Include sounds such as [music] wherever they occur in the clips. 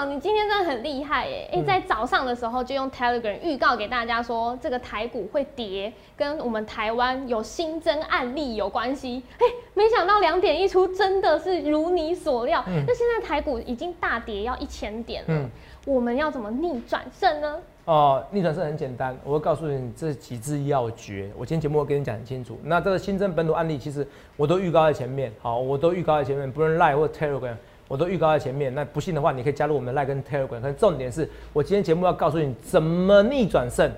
长，你今天真的很厉害耶！哎，在早上的时候就用 Telegram 预告给大家说，这个台股会跌，跟我们台湾有新增案例有关系。哎，没想到两点一出，真的是如你所料。那现在台股已经大跌要一千点了，我们要怎么逆转胜呢？哦，逆转胜很简单，我会告诉你这几字要诀。我今天节目会跟你讲很清楚。那这个新增本土案例，其实我都预告在前面。好，我都预告在前面，不论 Line 或 Telegram。我都预告在前面，那不信的话，你可以加入我们的 Like 跟 Telegram。可重点是我今天节目要告诉你怎么逆转胜，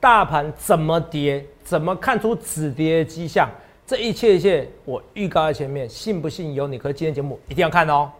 大盘怎么跌，怎么看出止跌迹象，这一切一切我预告在前面，信不信由你。可今天节目一定要看哦。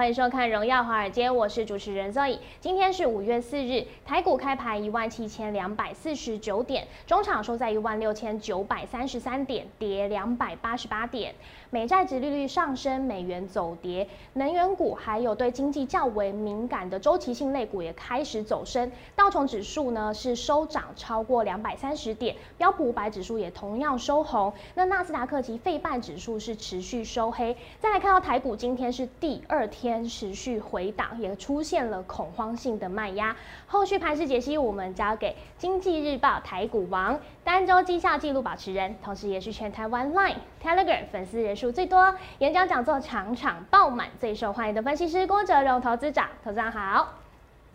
欢迎收看《荣耀华尔街》，我是主持人 Zoe。今天是五月四日，台股开盘一万七千两百四十九点，中场收在一万六千九百三十三点，跌两百八十八点。美债值利率上升，美元走跌，能源股还有对经济较为敏感的周期性类股也开始走升。道琼指数呢是收涨超过两百三十点，标普五百指数也同样收红。那纳斯达克及费半指数是持续收黑。再来看到台股，今天是第二天持续回档，也出现了恐慌性的卖压。后续盘势解析，我们交给经济日报台股王。单周绩效记录保持人，同时也是全台湾 Line、Telegram 粉丝人数最多、演讲讲座场场爆满、最受欢迎的分析师郭哲荣投资长。投资长好，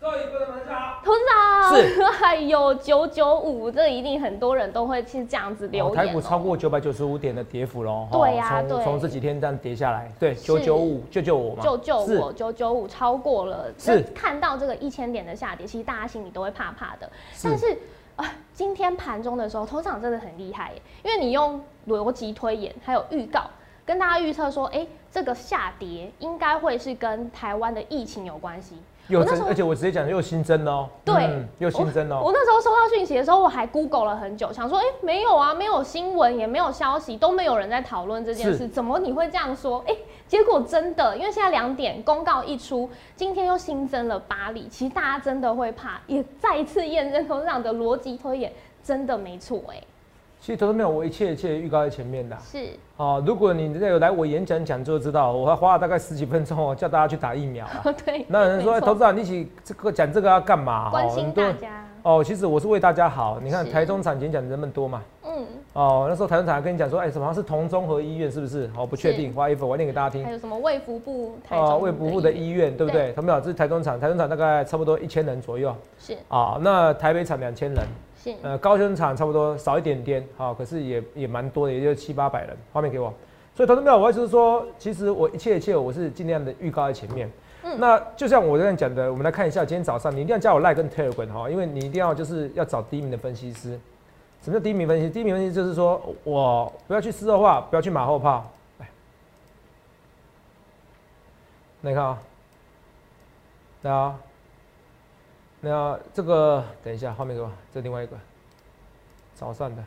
投资长是，还有九九五，这一定很多人都会是这样子留言。台股超过九百九十五点的跌幅喽，对呀，对，从这几天这样跌下来，对，九九五，救救我嘛，救救我，九九五超过了，是。看到这个一千点的下跌，其实大家心里都会怕怕的，但是。啊，今天盘中的时候，头场真的很厉害耶，因为你用逻辑推演，还有预告，跟大家预测说，哎，这个下跌应该会是跟台湾的疫情有关系。又增，而且我直接讲又新增哦。对，又新增哦。我那时候收到讯息的时候，我还 Google 了很久，想说，哎，没有啊，没有新闻，也没有消息，都没有人在讨论这件事，怎么你会这样说？哎，结果真的，因为现在两点公告一出，今天又新增了八例，其实大家真的会怕，也再一次验证头上的逻辑推演真的没错，哎。其实投资没有，我一切一切预告在前面的。是哦，如果你有来我演讲讲座，知道我还花了大概十几分钟哦，叫大家去打疫苗啊。[laughs] 对。那有人说，投资长，你起这个讲这个要干嘛？关心大家。哦，其实我是为大家好。你看台中产前讲人们多嘛。嗯。哦，那时候台中产跟你讲说，哎，什么是同综合医院，是不是？哦，不确定，花一份我念给大家听。还有什么卫福部？哦，卫福部的医院，对不对？他们有，这是台中产，台中产大概差不多一千人左右。是。啊，那台北产两千人。呃，高雄场差不多少一点点，好，可是也也蛮多的，也就七八百人。画面给我，所以投资没有，我就是说，其实我一切一切，我是尽量的预告在前面。嗯，那就像我这样讲的，我们来看一下，今天早上你一定要加我 Like 跟 Telegram 哈，因为你一定要就是要找第一名的分析师。什么叫第一名分析？第一名分析就是说我不要去事后话，不要去马后炮。来，你看啊，来啊。那这个等一下，后面给我，这另外一个早上的，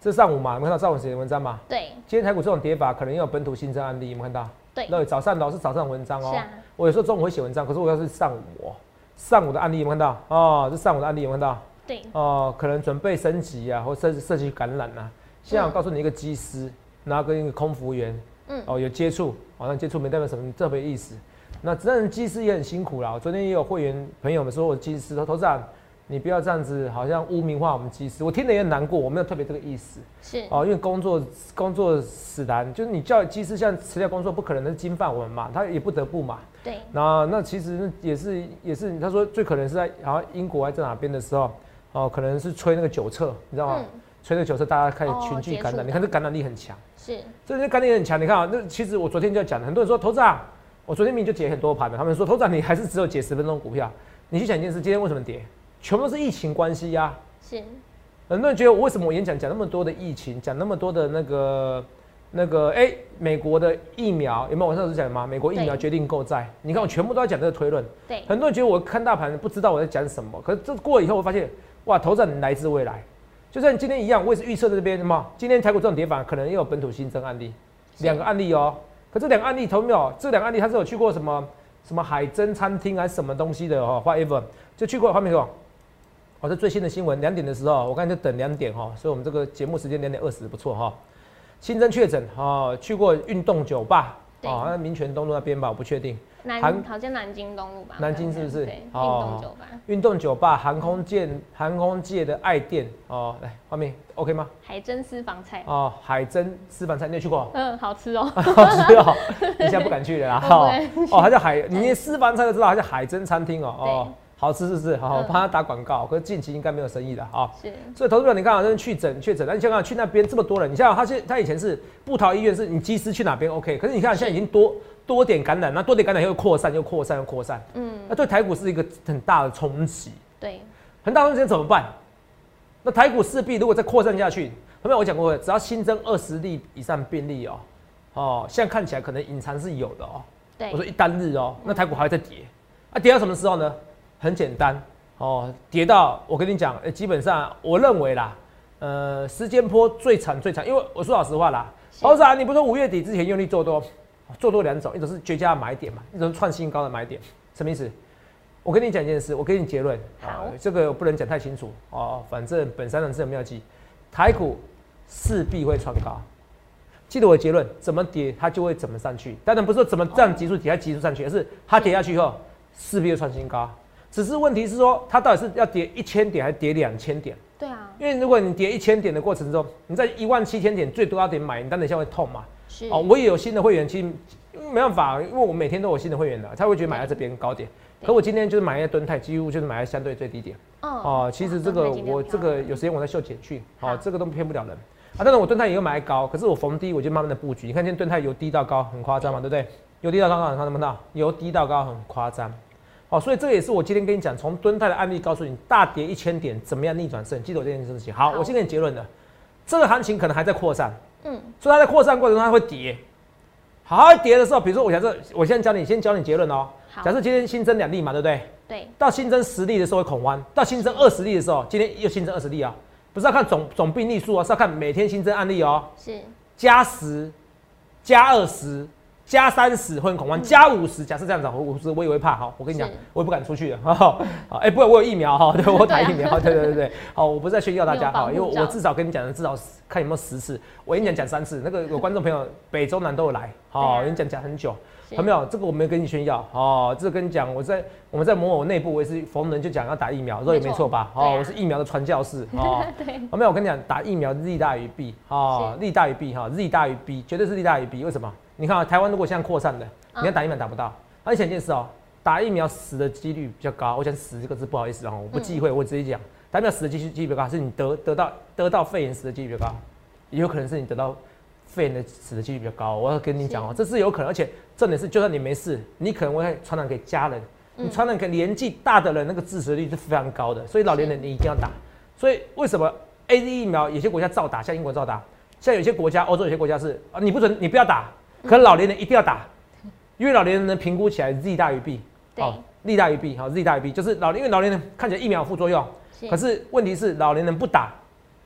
这上午嘛，有看到上午写的文章嘛？对。今天台股这种跌法，可能有本土新增案例，有没有看到？对。那早上老是早上文章哦。是啊。我有时候中午会写文章，可是我要是上午，哦上午的案例有没有看到？哦，这上午的案例有没有看到？对。哦，可能准备升级啊，或涉涉及感染啊。现在我告诉你一个机师，然后跟一个空服员，嗯，哦，有接触，好像接触没代表什么特别意思。那真人技师也很辛苦啦。我昨天也有会员朋友们说我技师，投资长，你不要这样子，好像污名化我们技师，我听得也很难过。我没有特别这个意思，是哦，因为工作工作使然，就是你叫技师像辞掉工作，不可能是金饭碗嘛，他也不得不嘛。对。那那其实也是也是，他说最可能是在好像英国还在哪边的时候，哦，可能是吹那个酒测，你知道吗？吹那个酒测，大家开始群聚感染，你看这感染力很强。是。这些感染力很强，你看啊，那其实我昨天就要讲了，很多人说投资啊。我昨天明明就解很多盘的，他们说头涨你还是只有解十分钟股票。你去想一件事，今天为什么跌？全部都是疫情关系呀。是。很多人觉得我为什么我演讲讲那么多的疫情，讲那么多的那个那个哎，美国的疫苗有没有？我上次讲吗？美国疫苗决定购债。你看我全部都在讲这个推论。对。很多人觉得我看大盘不知道我在讲什么，可是这过了以后，我发现哇，头涨来自未来。就像今天一样，我也是预测在这边什么？今天台股这种跌法，可能又有本土新增案例，两个案例哦。可这两个案例，投没有？这两个案例他是有去过什么什么海珍餐厅还是什么东西的哦，whatever，就去过画面说，哦，这最新的新闻，两点的时候，我刚才就等两点哈，所以我们这个节目时间两点二十不错哈。新增确诊哦，去过运动酒吧哦，那民权东路那边吧，我不确定。南好像南京东路吧？南京是不是？对，运动酒吧。运动酒吧，航空界航空界的爱店哦，来画面 OK 吗？海珍私房菜哦，海珍私房菜你有去过？嗯，好吃哦，[laughs] 好吃哦，[laughs] 你现在不敢去了啦。哦，它叫海，你连私房菜都知道，它叫海珍餐厅哦。哦。好吃是不是？好，我帮他打广告。可是近期应该没有生意了啊。是。所以投资者，你看好像去诊确诊，那你想想去那边这么多人，你想想他现他以前是布桃医院，是你技师去哪边 OK？可是你看现在已经多多点感染，那多点感染又扩散，又扩散，又扩散。嗯。那对台股是一个很大的冲击。对。很大冲击怎么办？那台股势必如果再扩散下去，后面我讲过，只要新增二十例以上病例哦，哦，现在看起来可能隐藏是有的哦。对。我说一单日哦，那台股还会再跌，啊，跌到什么时候呢？很简单哦，跌到我跟你讲，基本上我认为啦，呃，时间波最长最长，因为我说老实话啦，老师啊，你不说五月底之前用力做多，做多两种，一种是绝佳的买点嘛，一种创新高的买点，什么意思？我跟你讲一件事，我给你结论，好，这个不能讲太清楚哦，反正本三人是有妙计，台股势必会创高，记得我的结论，怎么跌它就会怎么上去，当然不是说怎么这样急速跌它急速上去，而是它跌下去以后势必会创新高。只是问题是说，它到底是要跌一千点还是跌两千点？对啊，因为如果你跌一千点的过程中，你在一万七千点最多要点买，你当然一下会痛嘛。是哦，我也有新的会员，其实没办法，因为我每天都有新的会员的，他会觉得买在这边高点。可我今天就是买在蹲泰，几乎就是买在相对最低点。哦，其实这个我这个有时间我在秀简讯，哦，这个都骗不了人啊。但是我蹲泰也有买高，可是我逢低我就慢慢的布局。你看今天蹲泰由低到高很夸张嘛，对不对？由低到高，看到没到？由低到高很夸张。好，所以这也是我今天跟你讲，从敦泰的案例告诉你，大跌一千点怎么样逆转胜，记得我这件事情。好，我先给你结论了，这个行情可能还在扩散，嗯，所以它在扩散过程中它会跌，好，跌的时候，比如说我假设，我现在教你，先教你结论哦。假设今天新增两例嘛，对不对？对。到新增十例的时候会恐慌，到新增二十例的时候，今天又新增二十例啊，不是要看总总病例数啊，是要看每天新增案例哦。是。加十，加二十。加三十会很恐慌，加五十，假设这样子，我五十我也会怕哈。我跟你讲，我也不敢出去的。[laughs] 好，哎，不，我有疫苗哈，[laughs] 对我打疫苗，对对对对。[laughs] 好，我不是在炫耀大家哈，因为我至少跟你讲的至少看有没有十次，我跟你讲讲三次。那个有观众朋友北中南都有来，好，跟你讲讲很久，有没有？这个我没有跟你炫耀，哦，这个跟你讲，我在我们在某某内部，我也是逢人就讲要打疫苗，这也没错吧？哦，我是疫苗的传教士，哦，对。有没有？我跟你讲，打疫苗利大于弊，哦，利大于弊，哈，利大于弊，绝对是利大于弊。为什么？你看啊，台湾如果现在扩散的，你要打疫苗打不到。而且一件事哦，打疫苗死的几率比较高。我讲死这个字不好意思哦，我不忌讳，我直接讲，打疫苗死的几率几率比较高，是你得得到得到肺炎死的几率比较高，也有可能是你得到肺炎的死的几率比较高。我要跟你讲哦，这是有可能，而且重点是，就算你没事，你可能会传染给家人，你传染给年纪大的人，那个致死率是非常高的。所以老年人你一定要打。所以为什么 A Z 疫苗有些国家照打，像英国照打，像有些国家欧洲有些国家是啊，你不准你不要打。可老年人一定要打，因为老年人能评估起来 Z 大于 B，好，利大于 B，好，Z 大于 B，就是老因为老年人看起来疫苗副作用，可是问题是老年人不打，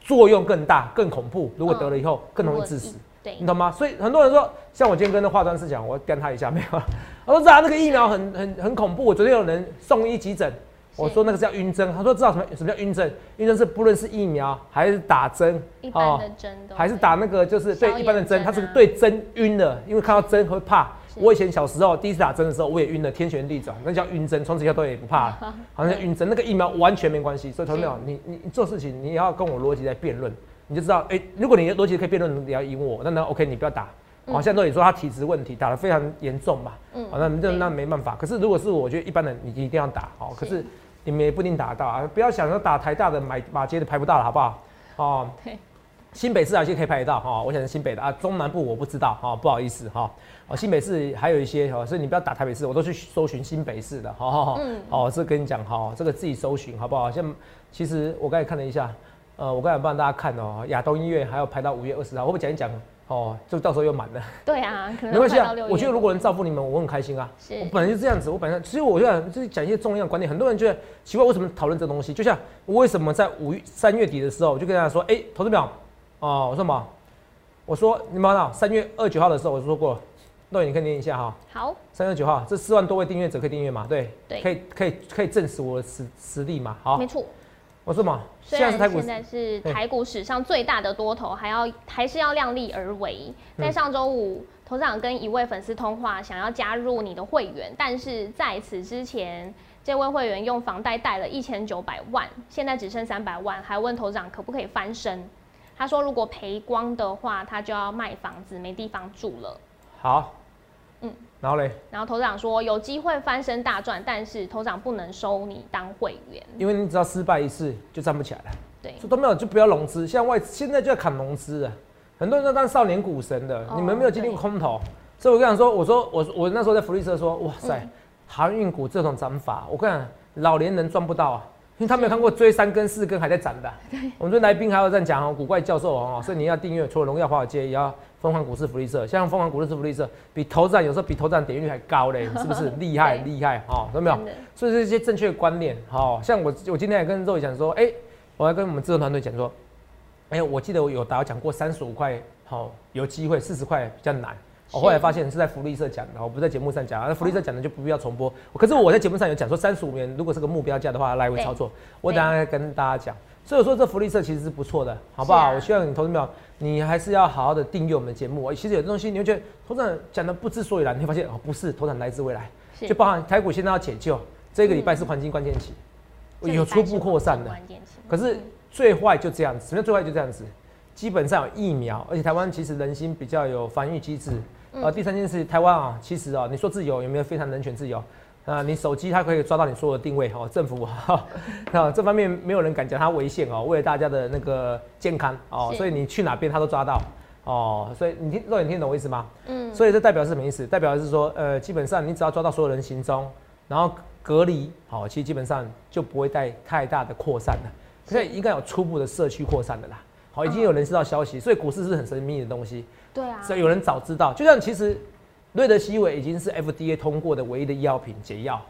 作用更大更恐怖，如果得了以后更容易致死，对，你懂吗？所以很多人说，像我今天跟那化妆师讲，我跟他一下没有，[laughs] 我说啊，那个疫苗很很很恐怖，我昨天有人送医急诊。我说那个叫晕针，他说知道什么什么叫晕针？晕针是不论是疫苗还是打针，一般的针还是打那个就是对一般的针，它是对针晕的，因为看到针会怕。我以前小时候第一次打针的时候，我也晕了，天旋地转，那叫晕针，从此以后都也不怕了，[laughs] 好像晕针。那个疫苗完全没关系，所以同学们，你你你做事情你要跟我逻辑在辩论，你就知道，哎，如果你的逻辑可以辩论，你要赢我，那那 OK，你不要打。好像都也说他体质问题，打得非常严重嘛，嗯，好，那那那没办法。可是如果是我觉得一般人，你一定要打，好，可是。你们也不一定打得到啊！不要想着打台大的买马街的排不到了，好不好？哦，对，新北市有些可以排得到哈。我想新北的啊，中南部我不知道哈，不好意思哈。哦，新北市还有一些哈，所以你不要打台北市，我都去搜寻新北市的，好好好。嗯。哦，这跟你讲哈，这个自己搜寻好不好？像其实我刚才看了一下，呃，我刚才帮大家看哦，亚东医院还要排到五月二十号，我不会讲一讲？哦，就到时候又满了。[laughs] 对啊，可能没关系啊。我觉得如果能造福你们，我很开心啊。是。我本来就这样子，我本来其实我就想就是讲一些重要的观点。很多人觉得奇怪，为什么讨论这东西？就像我为什么在五月三月底的时候，我就跟大家说，哎，投资表，哦，我说什么？我说你们看三月二九号的时候，我说过，那你可以念一下哈。好，三月九号，这四万多位订阅者可以订阅嘛？对，对可以可以可以证实我的实实力嘛？好没，错。我是台股现在是台股史上最大的多头，还要还是要量力而为。在上周五，头长跟一位粉丝通话，想要加入你的会员，但是在此之前，这位会员用房贷贷了一千九百万，现在只剩三百万，还问头长可不可以翻身。他说如果赔光的话，他就要卖房子，没地方住了。好，然后嘞，然后头长说有机会翻身大赚，但是头长不能收你当会员。因为你只要失败一次就站不起来了，对，说都没有就不要融资，像外现在就要砍融资了，很多人都当少年股神的，哦你们没有经历过空头，所以我跟你讲说，我说我我那时候在福利社说，哇塞嗯，航运股这种涨法，我跟你讲，老年人赚不到啊。因为他没有看过追三根四根还在涨的，我们这来宾还有这样讲哦，古怪教授哦，所以你要订阅，除了荣耀华尔街，也要疯狂股市福利社。像疯狂股市福利社，比投资人有时候比投资人点击率还高嘞，[laughs] 是不是？厉害对厉害哦，有没有所以这些正确的观念，好、像我我今天也跟肉讲说，哎、我要跟我们制作团队讲说，哎、我记得我有打讲过三十五块，好、有机会，四十块比较难。我是后来发现是在福利社讲的，我不在节目上讲，那福利社讲的就不必要重播。可是我在节目上有讲说，三十五元如果是个目标价的话，来回操作。我等下跟大家讲。所以我说这福利社其实是不错的，好不好？啊我希望你投资没有，你还是要好好的订阅我们的节目。其实有的东西你会觉得头场讲的不知所以然，你会发现哦，不是，头场来自未来。就包含台股现在要解救，这个礼拜是黄金关键期，有初步扩散的。可是最坏就这样子，什么叫最坏就这样子？基本上有疫苗，而且台湾其实人心比较有防御机制。嗯呃，第三件事，台湾啊，其实啊，你说自由有没有非常人权自由？啊、你手机它可以抓到你所有的定位哦，政府哈，那 [laughs] 这方面没有人敢讲它危险哦，为了大家的那个健康哦，所以你去哪边它都抓到哦，所以你听，肉眼听懂我意思吗？嗯，所以这代表是什么意思？代表是说，呃，基本上你只要抓到所有人行踪，然后隔离，好、其实基本上就不会带太大的扩散了。所以应该有初步的社区扩散的啦。好，已经有人知道消息，所以股市是很神秘的东西，对啊，所以有人早知道。就像其实瑞德西韦已经是 FDA 通过的唯一的医药品解药，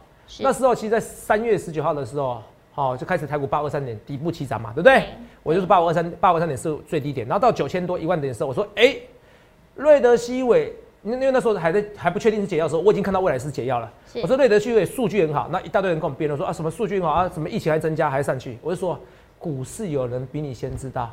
那时候其实，在三月十九号的时候，好、就开始台股八二三点底部起涨嘛，对不对？对我就是八五二三八五二三点是最低点，然后到九千多一万点的时候，我说，哎、瑞德西韦，因为那时候还在还不确定是解药的时候，我已经看到未来是解药了。我说瑞德西韦数据很好，那一大堆人跟我辩论说啊，什么数据很好啊，什么疫情还增加还上去，我就说股市有人比你先知道。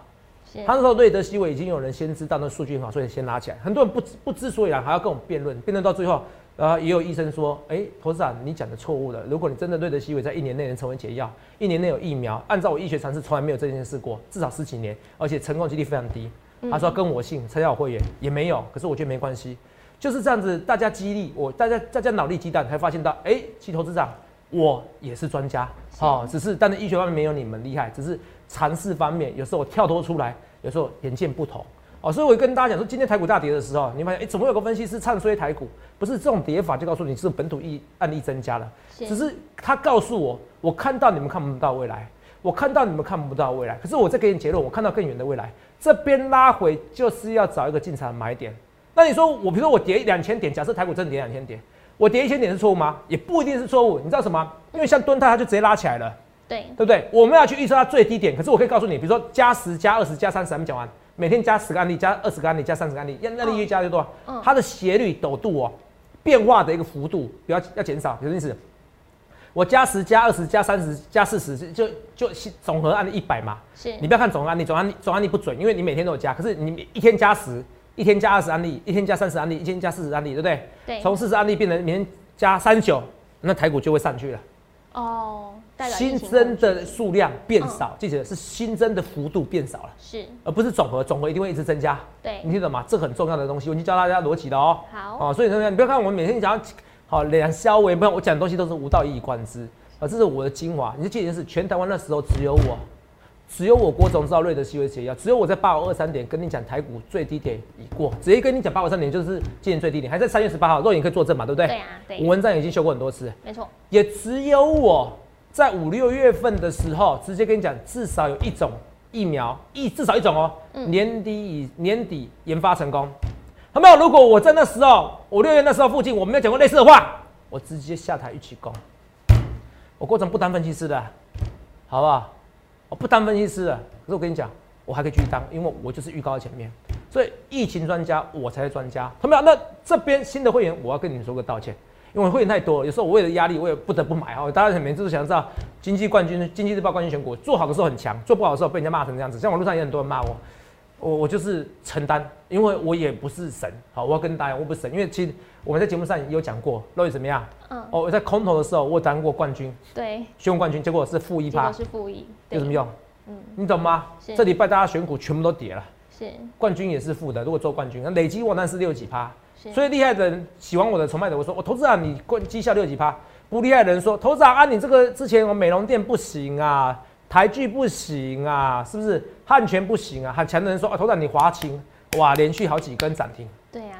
是他那时候瑞德西韦已经有人先知道那数据很好，所以先拉起来。很多人不知不知所以然，还要跟我辩论，辩论到最后，呃，也有医生说，哎、投资长你讲的错误了。如果你真的瑞德西韦在一年内能成为解药，一年内有疫苗，按照我医学常识，从来没有这件事过，至少十几年，而且成功几率非常低。他说跟我姓，参加我会员也没有，可是我觉得没关系，就是这样子，大家激励我，大家大家脑力激荡，才发现到，哎、其实投资长我也是专家，哦，只是但是医学方面没有你们厉害，只是尝试方面，有时候我跳脱出来，有时候眼见不同。哦，所以我跟大家讲说，今天台股大跌的时候，你发现，哎、怎么有个分析师唱衰台股？不是这种跌法就告诉你是本土疫案例增加了，是只是他告诉我，我看到你们看不到未来，我看到你们看不到未来，可是我再给你结论，我看到更远的未来。这边拉回就是要找一个进场买点。那你说我，比如说我跌两千点，假设台股真的跌两千点，我跌一千点是错误吗？也不一定是错误。你知道什么？因为像敦泰它就直接拉起来了，对对不对？我们要去预测它最低点，可是我可以告诉你，比如说加十、加二十、加三十，还没讲完，每天加十个案例，加二十个案例，加三十个案例，那那例越加越多，嗯它的斜率、陡度哦，变化的一个幅度不要要减少，有什么意思？我加十、加二十、加三十、加四十，就就总和案例一百嘛。是你不要看总案例，总案例总案例不准，因为你每天都有加，可是你一天加十，一天加二十案例，一天加三十案例，一天加四十案例，对不对？对从四十案例变成每天加三九，那台股就会上去了。哦，新增的数量变少，记得是新增的幅度变少了，是而不是总和，总和一定会一直增加。对你听懂吗？这很重要的东西，我已经教大家逻辑了哦。好哦，所以呢，你不要看我们每天讲好两消为，不然我讲的东西都是无道一以贯之啊，这是我的精华。你就记得是全台湾那时候只有我，只有我郭总知道瑞德西韦解药，只有我在八五二三点跟你讲台股最低点已过，直接跟你讲八五三点就是今年最低点，还在三月十八号，肉眼可以作证嘛，对不对？对啊对我文章已经修过很多次，没错也只有我在五六月份的时候，直接跟你讲，至少有一种疫苗，一至少一种哦，嗯年底以年底研发成功。有没有？如果我在那时候五六月那时候附近，我没有讲过类似的话，我直接下台一起攻。我过程不当分析师的，好不好？我不当分析师的，可是我跟你讲，我还可以继续当，因为我就是预告在前面。所以疫情专家我才是专家。同没有？那这边新的会员我要跟你们说个道歉，因为会员太多，有时候我为了压力我也不得不买哈。大家每次都想知道经济冠军、经济日报冠军选股做好的时候很强，做不好的时候被人家骂成这样子，像网络上也很多人骂我。我我就是承担，因为我也不是神，好，我要跟大家，我不是神，因为其实我们在节目上也有讲过，肉眼怎么样？嗯，哦，我在空头的时候我当过冠军，对，选冠军，结果是负一趴，是负一，有什么用？嗯，你懂吗？这礼拜大家选股全部都跌了，是，冠军也是负的，如果做冠军，那累积我那是六几趴，所以厉害的人喜欢我的崇拜的，我说我投资啊，你冠绩效六几趴，不厉害的人说投资啊，你这个之前我美容店不行啊。台剧不行啊，是不是？汉泉不行啊，很强的人说啊，头长你华清，哇，连续好几根涨停。对呀，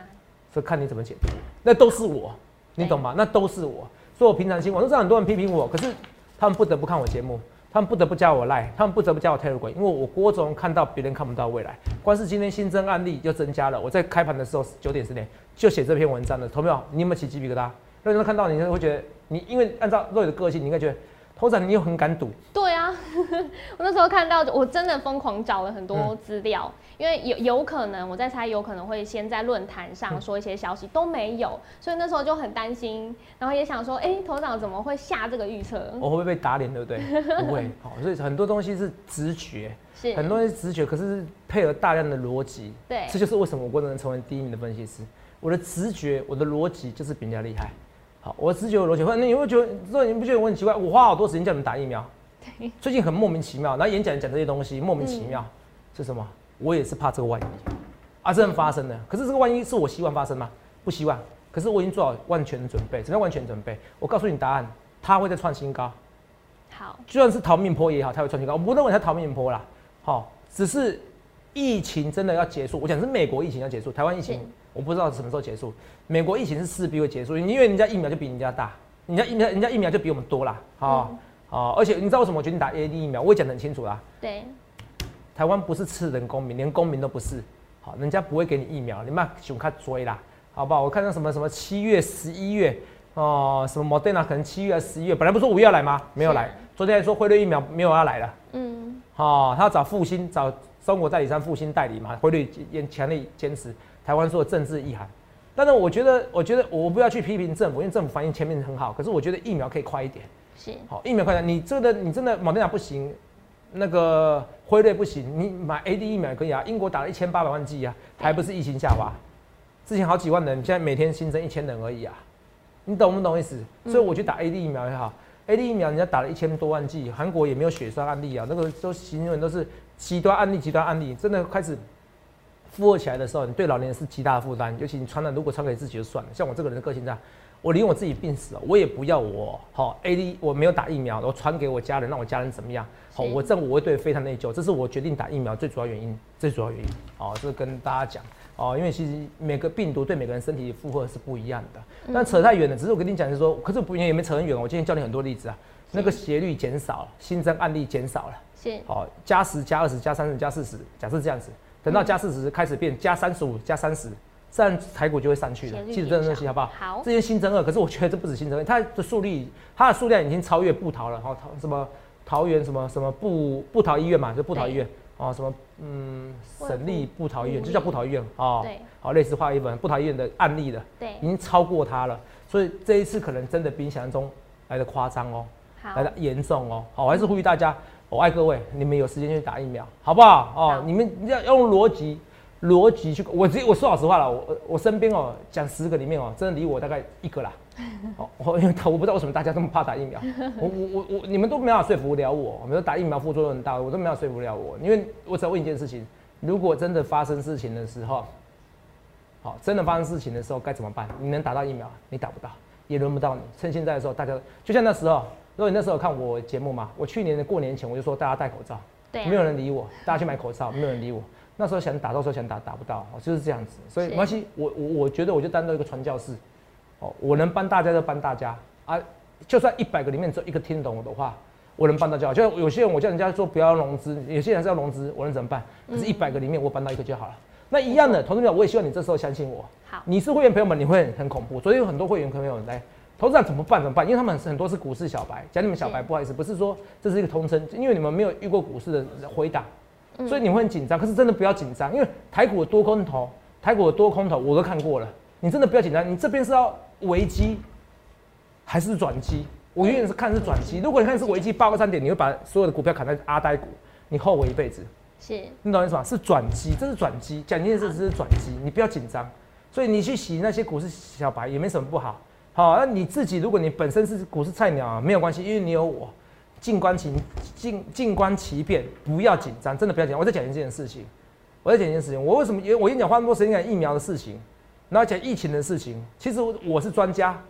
所以看你怎么解读，那都是我，你懂吗？那都是我，所以我平常心，我都知道很多人批评我，可是他们不得不看我节目，他们不得不加我赖，他们不得不加我 Telegram，因为我郭总看到别人看不到未来。光是今天新增案例就增加了，我在开盘的时候九点十点就写这篇文章了，投票你有没有起鸡皮疙瘩？有人看到你会觉得你，因为按照若雨的个性，你应该觉得。头长，你又很敢赌？对啊，[laughs] 我那时候看到，我真的疯狂找了很多资料，因为有有可能，我在猜，有可能会先在论坛上说一些消息，都没有，所以那时候就很担心，然后也想说，哎，头长怎么会下这个预测？我会不会被打脸，对不对？不会，[laughs] 好，所以很多东西是直觉，是很多东西直觉，可是配合大量的逻辑，对，这就是为什么我不能成为第一名的分析师，我的直觉，我的逻辑就是比人家厉害。好，我直觉有逻辑，或者你会觉得，说你不觉得我很奇怪？我花好多时间叫你们打疫苗，[laughs] 最近很莫名其妙，然后演讲讲这些东西莫名其妙，是什么？我也是怕这个万一啊，真的发生了。可是这个万一是我希望发生吗？不希望。可是我已经做好万全的准备，怎么样万全准备？我告诉你答案，它会再创新高。好，就算是逃命坡也好，它会创新高。我不认为它逃命坡啦，好，只是疫情真的要结束。我讲是美国疫情要结束，台湾疫情。我不知道什么时候结束。美国疫情是势必会结束，因为人家疫苗就比人家大，人家疫苗人家疫苗就比我们多啦。啊啊！而且你知道为什么我决定打 A D 疫苗？我也讲得很清楚啦。对，台湾不是吃人公民，连公民都不是。好，人家不会给你疫苗，你们想看追啦，好不好？我看到什么什么七月、十一月哦，什么 Moderna 可能七月、十一月，本来不是说五月要来吗？没有来。昨天还说辉瑞疫苗没有要来了。嗯。好，他要找复兴，找中国代理商复兴代理嘛？辉瑞也强力坚持。台湾说的政治意涵，但是我觉得，我觉得我不要去批评政府，因为政府反应前面很好。可是我觉得疫苗可以快一点，是好疫苗快点。你这个你真的莫德纳不行，那个辉瑞不行，你买 A D 疫苗可以啊。英国打了一千八百万剂啊，还不是疫情下滑？之前好几万人，现在每天新增一千人而已啊，你懂不懂意思？所以我去打 A D 疫苗也好，A D 疫苗人家打了一千多万剂，韩国也没有血栓案例啊，那个都形容都是极端案例，极端案例真的开始。负荷起来的时候，你对老年人是极大的负担。尤其你传染，如果传给自己就算了。像我这个人的个性这样，我连我自己病死了，我也不要我好 A D，我没有打疫苗，我传给我家人，让我家人怎么样？好，我这我会对非常内疚。这是我决定打疫苗最主要原因，最主要原因。哦，这跟大家讲哦，因为其实每个病毒对每个人身体负荷是不一样的。但扯太远了，只是我跟你讲，是说，可是不也没扯很远。我今天教你很多例子啊，那个斜率减少了，新增案例减少了，是好加十加二十加三十加四十，假设这样子。等到加四十开始变加三十五加三十，这样台股就会上去了。记得这个东西好不好？好。这些新增二，可是我觉得这不止新增二，它的数率，它的数量已经超越布桃了。好，桃什么桃园什么什么布布桃医院嘛，就布桃医院哦，什么嗯省立布桃医院就叫布桃医院哦。对。好，类似画一本布桃医院的案例的，对，已经超过它了。所以这一次可能真的比想象中来的夸张哦，来的严重哦。好，我还是呼吁大家。我爱各位，你们有时间去打疫苗，好不好？哦，你们要用逻辑，逻辑去。我直接我说老实话了，我我身边哦，讲十个里面哦，真的理我大概一个啦。[laughs] 哦，我因为我不知道为什么大家这么怕打疫苗，我我我我，你们都没法说服了我。我们说打疫苗副作用很大，我都没法说服了我。因为我只要问一件事情：如果真的发生事情的时候，好，真的发生事情的时候该怎么办？你能打到疫苗，你打不到，也轮不到你。趁现在的时候，大家就像那时候。如果你那时候看我节目嘛，我去年的过年前我就说大家戴口罩，对，没有人理我，大家去买口罩，没有人理我。那时候想打，到时候想打，打不到，就是这样子。所以没关系，我我我觉得我就当做一个传教士，哦，我能帮大家就帮大家啊。就算一百个里面只有一个听懂我的话，我能帮到就好。就像有些人我叫人家说不要融资，有些人是要融资，我能怎么办？可是一百个里面我帮到一个就好了。那一样的，同志们，我也希望你这时候相信我。好，你是会员朋友们，你会很恐怖。昨天有很多会员朋友来。投资人怎么办？怎么办？因为他们很多是股市小白，讲你们小白不好意思，不是说这是一个通称，因为你们没有遇过股市的回答，所以你会很紧张。可是真的不要紧张，因为台股的多空头，台股的多空头我都看过了，你真的不要紧张。你这边是要危机还是转机？我永远是看是转机。如果你看是危机八个三点，你会把所有的股票砍在阿呆股，你后悔一辈子。是，你懂我意思吗？是转机，这是转机。讲一件事，这是转机，你不要紧张。所以你去洗那些股市小白也没什么不好。好，那你自己如果你本身是股市菜鸟啊，没有关系，因为你有我。静观其静静观其变，不要紧张，真的不要紧张。我再讲一件事情，我再讲一件事情。我为什么？因为我跟你讲花那么多时间讲疫苗的事情，然后讲疫情的事情。其实我是专家，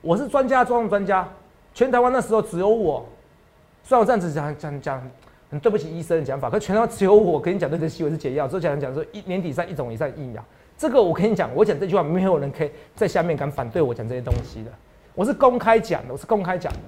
我是专家中的专家。全台湾那时候只有我，虽然我这样子讲讲讲，很对不起医生的讲法，可全台湾只有我跟你讲这个西维是解药，之后讲讲说一年底上一种以上疫苗。这个我跟你讲，我讲这句话，没有人可以在下面敢反对我讲这些东西的。我是公开讲的，我是公开讲的，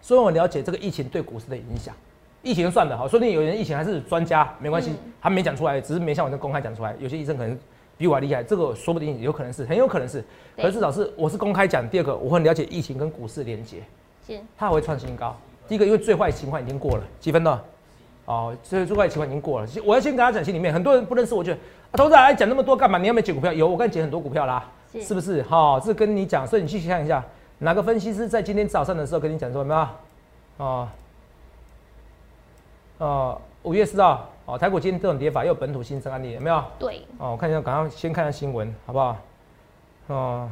所以我了解这个疫情对股市的影响。疫情算的，好，说不定有人疫情还是专家，没关系，他没讲出来，只是没像我这公开讲出来。有些医生可能比我还厉害，这个说不定有可能是，很有可能是。可是至少是我是公开讲。第二个，我很了解疫情跟股市连接，是，它会创新高。第一个，因为最坏情况已经过了，几分了？哦，所以最坏情况已经过了。我要先跟大家讲，心里面很多人不认识，我觉得投资人讲那么多干嘛？你要没有捡股票？有，我跟你捡很多股票啦，是不是？哈，这跟你讲，所以你去想一下。哪个分析师在今天早上的时候跟你讲说什么？哦，哦，五月四号，哦，台股今天这种跌法又有本土新增案例，有没有？对。哦，我看一下，赶快先看下新闻，好不好？哦。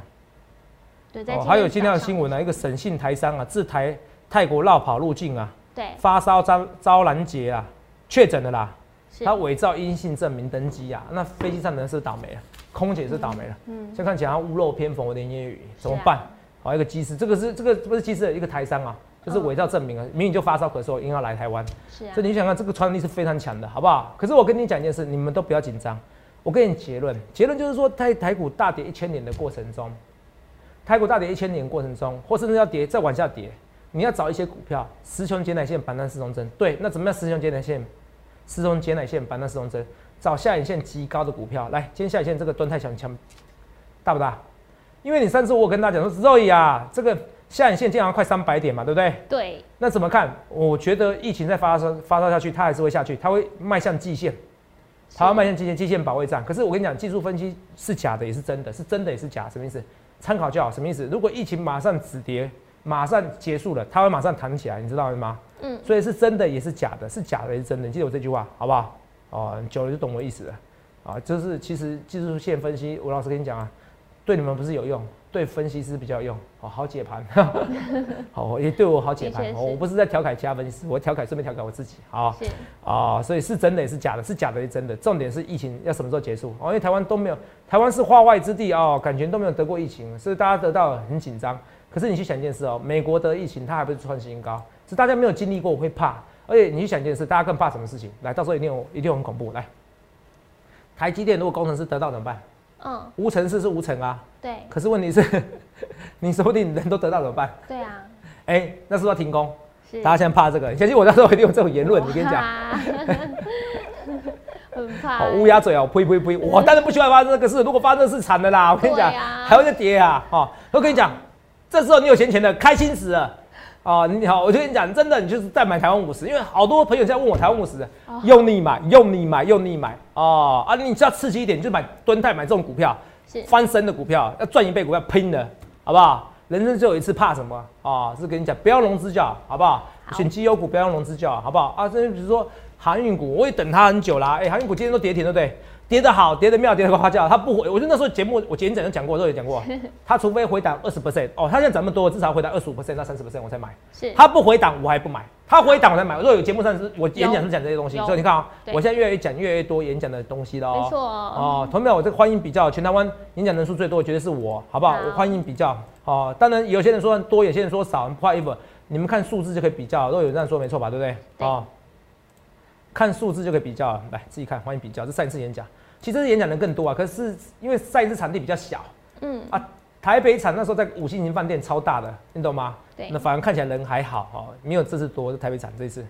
对，在。还有今天的新闻呢，一个省信台商啊，自台泰国绕跑入境啊，对，发烧遭遭拦截啊，确诊的啦，他伪造阴性证明登机啊，那飞机上的人是倒霉了，空姐是倒霉了，嗯，先看起来屋漏偏逢连夜雨，怎么办？好，一个机师，这个是这个不是机师，一个台商啊，就是伪造证明啊，明明就发烧咳嗽，硬要来台湾。是啊。所以你想看，这个传染力是非常强的，好不好？可是我跟你讲一件事，你们都不要紧张。我给你结论，结论就是说，在台股大跌一千年的过程中，台股大跌一千年过程中，或甚至要跌再往下跌，你要找一些股票，十穷解奶线板单四中针。对，那怎么样十穷解奶线？十穷解奶线板单四中针，找下影线极高的股票。来，今天下影线这个蹲太强强，大不大？因为你上次我跟大家讲说，Zoe 啊，这个下影线经常快三百点嘛，对不对？对。那怎么看？我觉得疫情再发生发烧下去，它还是会下去，它会迈向季线，它要迈向季线，季线保卫战。可是我跟你讲，技术分析是假的，也是真的，是真的也是假，什么意思？参考就好，什么意思？如果疫情马上止跌，马上结束了，它会马上弹起来，你知道吗？嗯。所以是真的也是假的，是假的也是真的，你记得我这句话好不好？哦，久了就懂我意思了。啊，就是其实技术线分析，吴老师跟你讲啊。对你们不是有用，对分析师比较用，哦，好解盘，[laughs] 好也对我好解盘。我不是在调侃其他分析师，我调侃顺便调侃我自己，好啊，所以是真的也是假的，是假的也是真的。重点是疫情要什么时候结束？哦，因为台湾都没有，台湾是化外之地哦，感觉都没有得过疫情，所以大家得到很紧张。可是你去想一件事哦，美国得疫情，它还不是创新高，是大家没有经历过会怕。而且你去想一件事，大家更怕什么事情？来，到时候一定有一定很恐怖。来，台积电如果工程师得到怎么办？嗯，无尘室是无尘啊，对。可是问题是，[laughs] 你说不定人都得到怎么办？对啊。哎，那是不是要停工？是。大家现在怕这个，相信我，到时候一定有这种言论。你跟你讲，[laughs] 很怕。好乌鸦嘴哦，呸呸呸！[laughs] 我当然不喜欢发生这个事。如果发生这事，惨的啦！我跟你讲，还会再跌啊！哈，我跟你讲，这时候你有闲钱的，开心死了。啊，你好，我就跟你讲，真的，你就是再买台湾五十，因为好多朋友在问我台湾五十，用力买，用力买，用力买啊啊！你只要刺激一点，你就买蹲泰买这种股票，翻身的股票，要赚一倍股票拼的，好不好？人生只有一次，怕什么啊？是跟你讲，不要融资叫，好不好？选绩优股不要融资叫，好不好？啊，这比如说航运股，我也等它很久啦。哎，航运股今天都跌停，对不对？跌得好，跌得妙，跌得呱呱叫，它不回。我就那时候节目我前一阵讲过，都有讲过，[laughs] 它除非回档二十 percent 哦，它现在涨那么多，至少回档二十五 percent 到三十 percent 我才买。是，它不回档我还不买，它回档我才买。如果有节目上是我演讲是讲这些东西，所以你看啊，我现在越来越讲越来越多演讲的东西了哦。没错哦。同样我这个欢迎比较，全台湾演讲人数最多，绝对是我，好不好？我欢迎比较。哦，当然有些人说多，有些人说少，不好意思，你们看数字就可以比较。如果有这样说没错吧？对不对？哦，看数字就可以比较，来自己看，欢迎比较。这上一次演讲。其实演讲人更多啊，可是因为上一次场地比较小，嗯啊，台北场那时候在五星级饭店超大的，你懂吗？对，那反而看起来人还好哦，没有这次多。台北场这次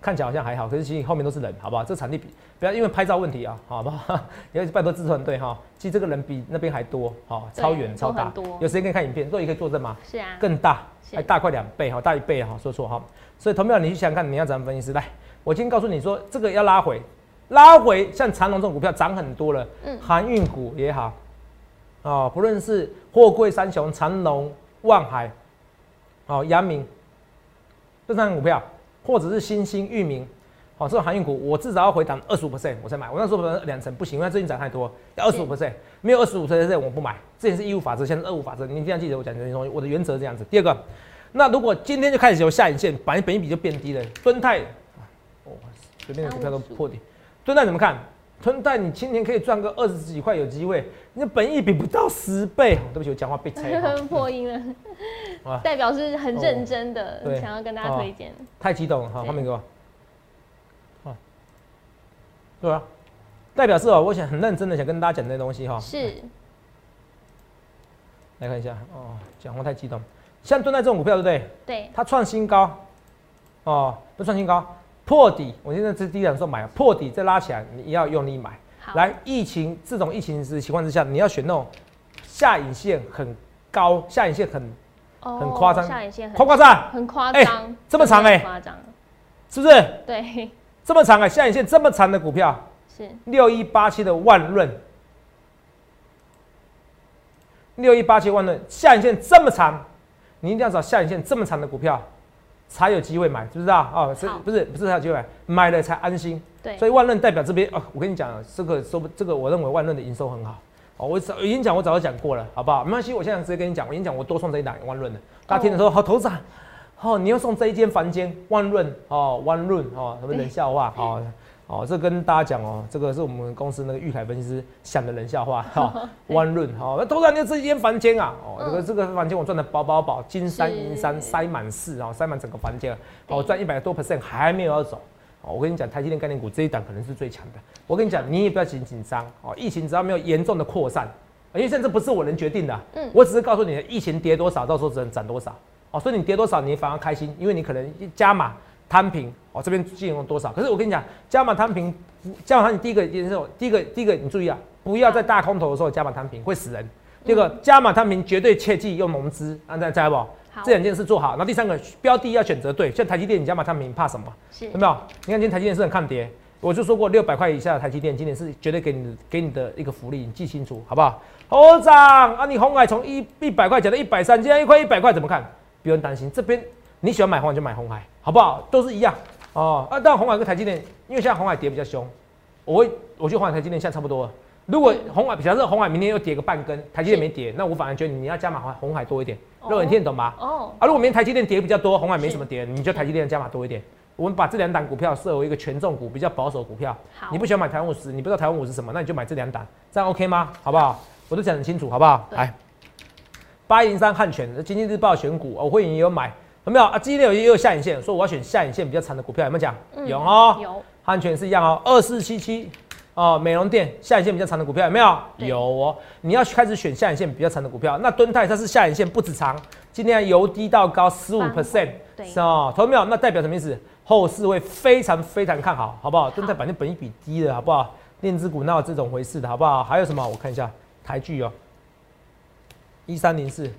看起来好像还好，可是其实后面都是人，好不好？这场地比不要因为拍照问题啊，好不好？[laughs] 要拜托制作团队哈，其实这个人比那边还多，好，超远超大，有时间可以看影片，都也可以作证吗？是啊，更大，还大快两倍哈，大一倍哈，说错哈。所以同票你去想想看，你要怎么分析师？来，我今天告诉你说，这个要拉回。拉回，像长隆这种股票涨很多了，嗯航运股也好，哦，不论是货柜三雄、长隆、万海，哦，阳明，这三档股票，或者是新兴、域名，哦，这种航运股，我至少要回档二十五 percent 我才买。我那时候两成不行，因为最近涨太多，要二十五 percent，没有二十五 percent 我不买。这也是义务法则，现在是二五法则，你一定要记得我讲这些东西。我的原则是这样子。第二个，那如果今天就开始有下影线，本本一比就变低了，敦泰，哦，随便的股票都破底。敦泰怎么看？敦泰你今年可以赚个二十几块，有机会。你的本益比不到十倍，对不起，我讲话被拆哈。[laughs] 破音了，啊 [laughs] 代表是很认真的对想要跟大家推荐。太激动了，好，对画面给我。好，对啊，代表是哦，我想很认真的想跟大家讲这些东西哈。是，来看一下哦，讲话太激动。像敦泰这种股票，对不对？对，它创新高，哦，不是创新高，破底。我现在是低档时候买，破底再拉起来，你要用力买。好，来，疫情这种疫情的情况之下，你要选那种下影线很高，下影线很哦很夸张下影线很夸不夸张？很夸哎张，这么长哎很夸张，是不是对，这么长啊？下影线这么长的股票，是六一八七的万润，六一八七万润下影线这么长，你一定要找下影线这么长的股票，才有机会买，知不知道？哦，是好不是不是才有机会买，买了才安心。对，所以万润代表这边哦，我跟你讲，这个说不这个，我认为万润的营收很好。哦，我早已经讲，我早就讲过了，好不好？没关系，我现在直接跟你讲，我已经讲，我多送这一档万润的。大家听的时候，好，投资长，哦，你要送这一间房间万润哦，万润哦，什么冷笑话哦。哦，这跟大家讲哦，这个是我们公司那个玉凯分析师想的冷笑话 [laughs] 哈，万润哈，那投资长你就这一间房间啊，哦，这个嗯这个房间我赚的饱饱饱，金山是银山塞满市哦，塞满整个房间，哦，我赚一百多 percent 还没有要走。哦，我跟你讲，台积电概念股这一档可能是最强的。我跟你讲，你也不要紧紧张哦，疫情只要没有严重的扩散，因为现在这不是我能决定的，嗯。我只是告诉你，疫情跌多少，到时候只能涨多少。哦，所以你跌多少，你反而开心，因为你可能加码摊平，哦，这边进用多少。可是我跟你讲，加码摊平，加码摊平，第一个也是第一个第一个你注意啊，不要在大空头的时候加码摊平，会死人。第二个，加码摊平绝对切记用融资，啊，再再不？好这两件事做好。那第三个，标的要选择对，像台积电，你加码摊平怕什么？有没有？你看今天台积电是很抗跌，我就说过六百块以下的台积电，今年是绝对给你的给你的一个福利，你记清楚好不好？猴长啊，你红海从一一百块减到一百三，现在一块一百块怎么看？不用担心，这边你喜欢买红海就买红海，好不好？都是一样哦。啊，但红海跟台积电，因为现在红海跌比较凶，我会我觉得红海台积电现在差不多了。如果红海，假设红海明天又跌个半根，台积电没跌，那我反而觉得你要加码红海红海多一点。哦肉眼听得懂吗？哦，啊，如果明天台积电跌比较多，红海没什么跌，你就台积电加码多一点。我们把这两档股票设为一个权重股，比较保守股票。好，你不喜欢买台湾五十，你不知道台湾五是什么，那你就买这两档，这样 OK 吗？好不好？我都讲得很清楚，好不好？对来，八零三汉权，经济日报选股，我会员也有买，有没有啊？今天有也有下影线，说我要选下影线比较长的股票，有没有讲？嗯有哦。有，汉全是一样哦，二四七七哦，美容店下影线比较长的股票有没有？有哦，你要开始选下影线比较长的股票。那敦泰它是下影线不止长，今天由低到高十五 percent，对是哦，投没有？那代表什么意思？后市会非常非常看好，好不好？敦泰反正本一比低了，好不好？电子股哪有这种回事的，好不好？还有什么？我看一下台剧哦，一三零四。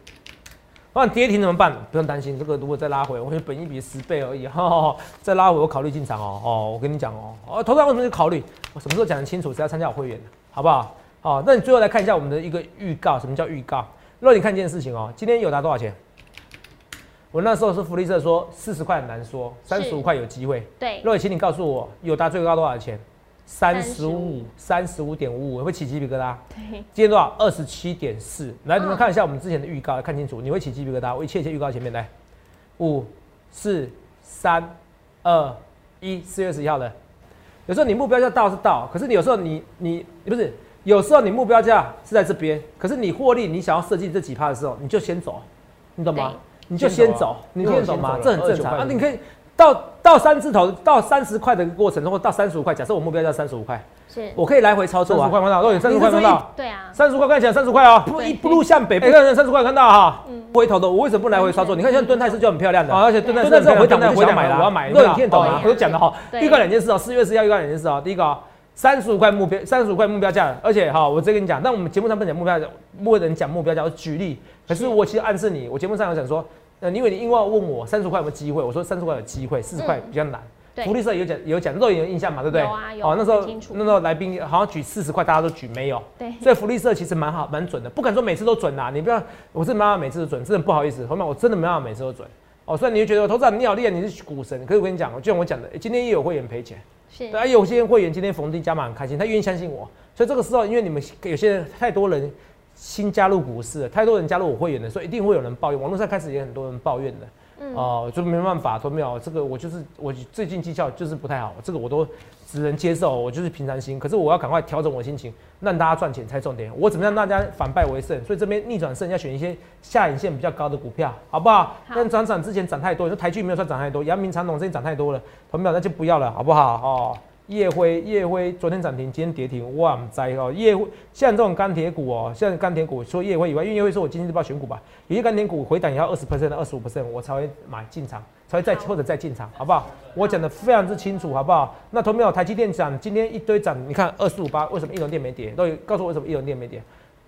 那跌停怎么办？不用担心，这个如果再拉回，我觉得本一比十倍而已，[laughs] 再拉回我考虑进场哦。哦，我跟你讲哦，哦，投资为什么去考虑？我什么时候讲得清楚？谁要参加我会员的，好不好？好，那你最后来看一下我们的一个预告，什么叫预告？让你看一件事情哦，今天友达多少钱？我那时候是福利社说四十块很难说，三十五块有机会。对，若雨，请你告诉我，友达最高多少钱？三十五，三十五点五五，会不会起鸡皮疙瘩？对，今天多少？二十七点四。来，你们嗯看一下我们之前的预告，看清楚，你会起鸡皮疙瘩。我一切一切预告前面来，五、四、三、二、一，四月十一号的。有时候你目标价到是到，可是你有时候你你不是，有时候你目标价是在这边，可是你获利你想要设计这几趴的时候，你就先走，你懂吗？你就先先走你听得懂吗？这很正常啊。你可以到到三字头到三十块的过程中，或到三十五块，假设我目标价三十五块，是，我可以来回操作啊。三十块看到，肉眼三十块看到，对啊，三十块看起来三十块啊，不对一不路向北，不看三十块看到哈，嗯。回头的我为什么不来回操作？你看现在敦泰是就很漂亮的，啊而且蹲泰敦泰这种回档敦泰我就想买了，我要买肉眼听得懂吗？对。啊我都讲的哈，对。预告两件事哦，四月十一号预告两件事哦，第一个哦三十五块目标，三十五块目标价，而且哈，我直接跟你讲，但我们节目上不讲目标价，不会人讲目标价，我举例，可是是。我其实暗示你，我节目上有讲说，呃，因为你因为问我三十块有没有机会，我说三十块有机会，四十块嗯比较难。对福利社有讲有讲，都有印象嘛，对不对？有啊有哦，那时候那时候来宾好像举四十块，大家都举没有。对，所以福利社其实蛮好蛮准的，不敢说每次都准呐、你不要，我真的没办法每次都准，真的不好意思，朋友们，我真的没办法每次都准。哦，虽然你就觉得投资长你好厉害，你是股神，可是我跟你讲，就像我讲的，诶今天也有会员赔钱。是对啊，有些会员今天逢低加码很开心，他愿意相信我，所以这个时候，因为你们有些人太多人新加入股市了，太多人加入我会员的，所以一定会有人抱怨，网络上开始也很多人抱怨的。嗯哦、就没办法，都没有这个，我就是我最近绩效就是不太好，这个我都只能接受，我就是平常心。可是我要赶快调整我的心情，让大家赚钱才重点。我怎么样让大家反败为胜？所以这边逆转胜要选一些下影线比较高的股票，好不好？好但涨涨之前涨太多，你说台剧没有算涨太多，阳明长董最近涨太多了，朋友那就不要了，好不好？哦。夜辉，夜辉昨天涨停，今天跌停，哇，唔知哦。夜辉像这种钢铁股哦，像钢铁股，除了夜辉以外，因为夜辉是我今天日报选股吧，有些钢铁股回档也要二十 percent、二十五 percent，我才会买进场，才会再或者再进场，好不好？我讲的非常之清楚，好不好？那同没有台积电涨，今天一堆涨，你看二四五八，为什么一轮电没跌？都有告诉我为什么一轮电没跌？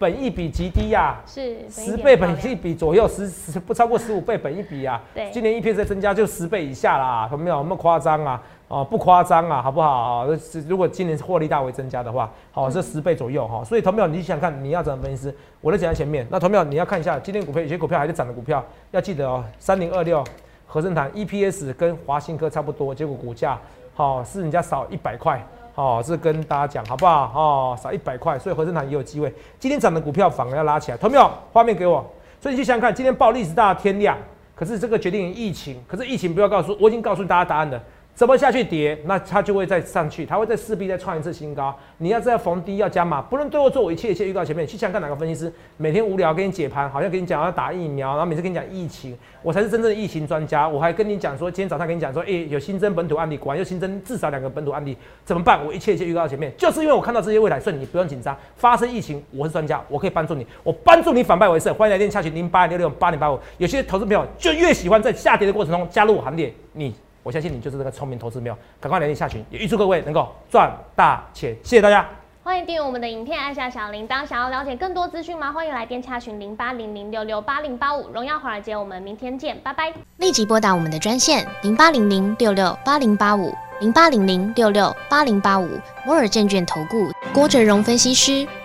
本一比极低呀、是十倍本益益比左右，十十不超过十五倍本一比啊。对今年 EPS 的增加就十倍以下啦，有没有？有没有夸张啊？哦，不夸张啊，好不好？如果今年获利大为增加的话，好、这十倍左右哈、所以投票你想看你要怎么分析师，我都讲在前面。那投票你要看一下今天股票有些股票还是涨的股票，要记得哦，三零二六和生堂 EPS 跟华新科差不多，结果股价好、是人家少一百块。哦，这跟大家讲好不好？哦，少一百块，所以和生堂也有机会。今天涨的股票反而要拉起来，同没有？画面给我。所以你去想想看，今天报历史大天量，可是这个决定于疫情，可是疫情不要告诉我已经告诉大家答案了，怎么下去跌，那它就会再上去，它会再势必再创一次新高。你要在逢低要加码，不论对或错，我一切一切预告前面，去想看哪个分析师每天无聊跟你解盘，好像跟你讲要打疫苗，然后每次跟你讲疫情，我才是真正的疫情专家。我还跟你讲说，今天早上跟你讲说，诶、有新增本土案例，果然又新增至少两个本土案例，怎么办？我一切一切预告前面，就是因为我看到这些未来，所以你不用紧张。发生疫情，我是专家，我可以帮助你，我帮助你反败为胜。欢迎来电洽询零八六六八零八五。有些投资朋友就越喜欢在下跌的过程中加入我行列，你我相信你就是这个聪明投资朋友，赶快来电洽询，也预祝各位能够赚大钱。谢谢大家。欢迎订阅我们的影片，按下小铃铛。想要了解更多资讯吗？欢迎来电洽询零八零零六六八零八五。荣耀华尔街，我们明天见，拜拜。立即拨打我们的专线零八零零六六八零八五零八零零六六八零八五摩尔证券投顾郭哲荣分析师。